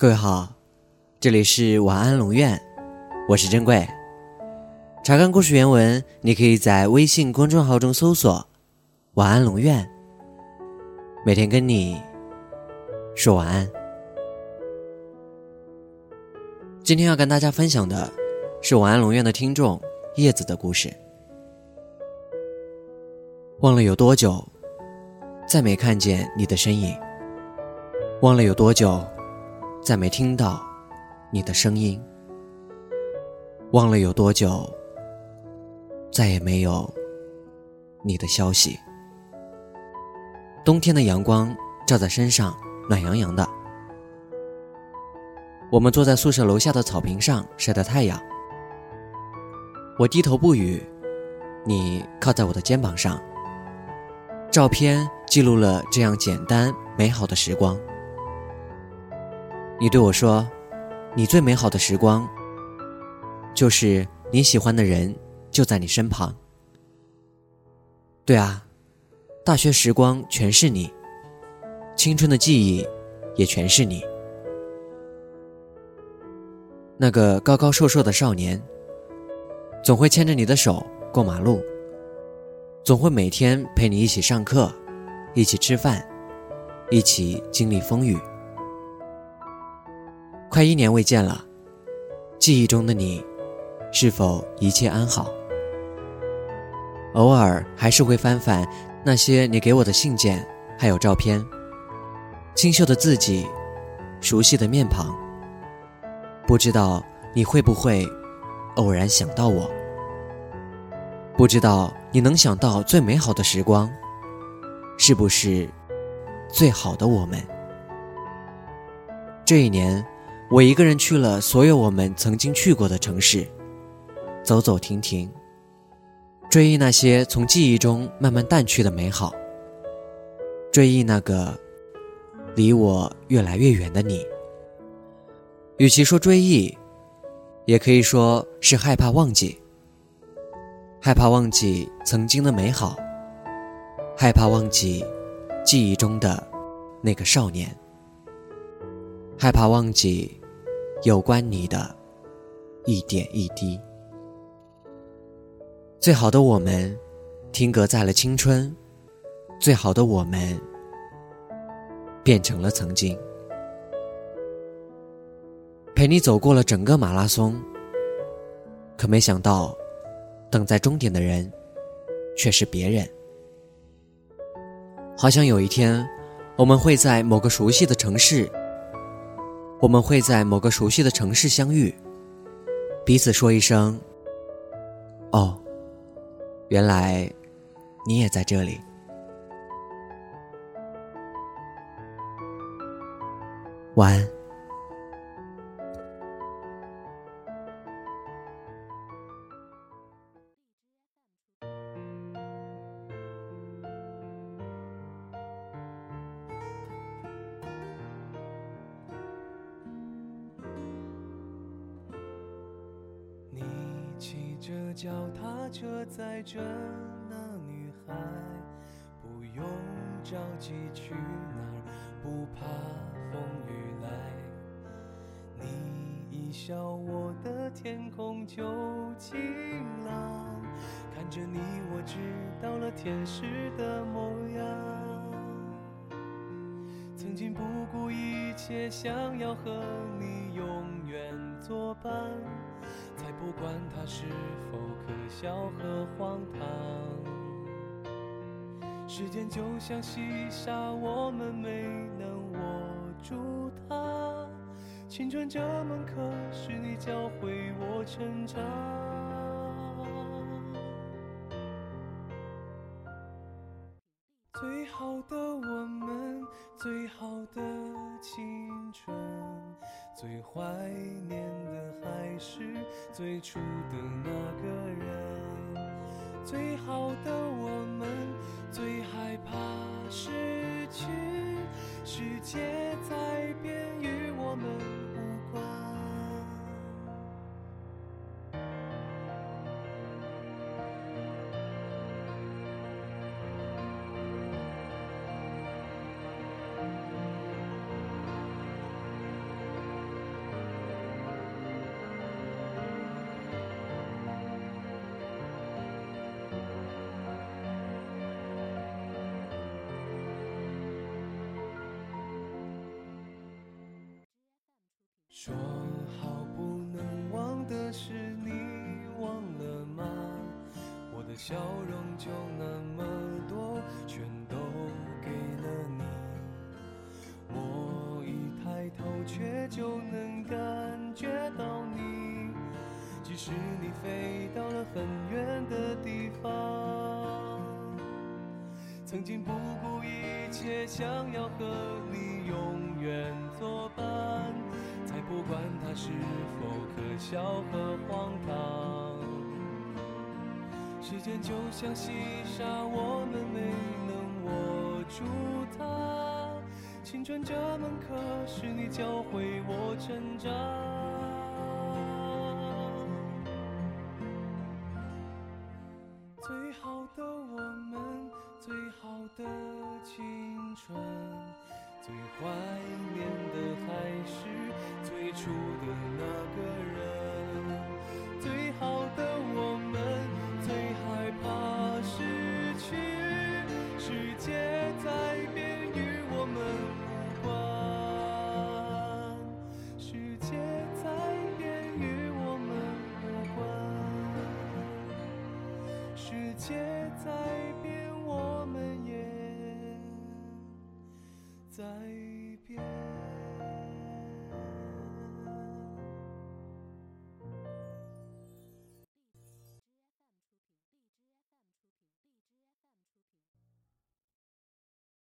各位好，这里是晚安龙院，我是珍贵。查看故事原文，你可以在微信公众号中搜索“晚安龙院”，每天跟你说晚安。今天要跟大家分享的是晚安龙院的听众叶子的故事。忘了有多久，再没看见你的身影；忘了有多久。再没听到你的声音，忘了有多久，再也没有你的消息。冬天的阳光照在身上，暖洋洋的。我们坐在宿舍楼下的草坪上晒着太阳，我低头不语，你靠在我的肩膀上。照片记录了这样简单美好的时光。你对我说：“你最美好的时光，就是你喜欢的人就在你身旁。”对啊，大学时光全是你，青春的记忆也全是你。那个高高瘦瘦的少年，总会牵着你的手过马路，总会每天陪你一起上课，一起吃饭，一起经历风雨。快一年未见了，记忆中的你，是否一切安好？偶尔还是会翻翻那些你给我的信件，还有照片，清秀的字迹，熟悉的面庞。不知道你会不会偶然想到我？不知道你能想到最美好的时光，是不是最好的我们？这一年。我一个人去了所有我们曾经去过的城市，走走停停，追忆那些从记忆中慢慢淡去的美好，追忆那个离我越来越远的你。与其说追忆，也可以说是害怕忘记，害怕忘记曾经的美好，害怕忘记记忆中的那个少年，害怕忘记。有关你的一点一滴，最好的我们停格在了青春，最好的我们变成了曾经，陪你走过了整个马拉松，可没想到，等在终点的人却是别人。好想有一天，我们会在某个熟悉的城市。我们会在某个熟悉的城市相遇，彼此说一声：“哦，原来你也在这里。”晚安。这脚踏车载着那女孩，不用着急去哪儿，不怕风雨来。你一笑，我的天空就晴朗。看着你，我知道了天使的模样。曾经不顾一切，想要和你永远作伴。不管它是否可笑和荒唐。时间就像细沙，我们没能握住它。青春这门课，是你教会我成长。最好的我们，最好的青春，最怀念的还是最初的那个人。最好的我们，最害怕失去，世界在变，说好不能忘的事，你忘了吗？我的笑容就那么多，全都给了你。我一抬头，却就能感觉到你，即使你飞到了很远的地方。曾经不顾一切，想要和你永远作伴，不管它是否可笑和荒唐。时间就像细沙，我们没能握住它。青春这门课，是你教会我成长。最好的我们，最好的青春，最怀念的还是最初的 pie.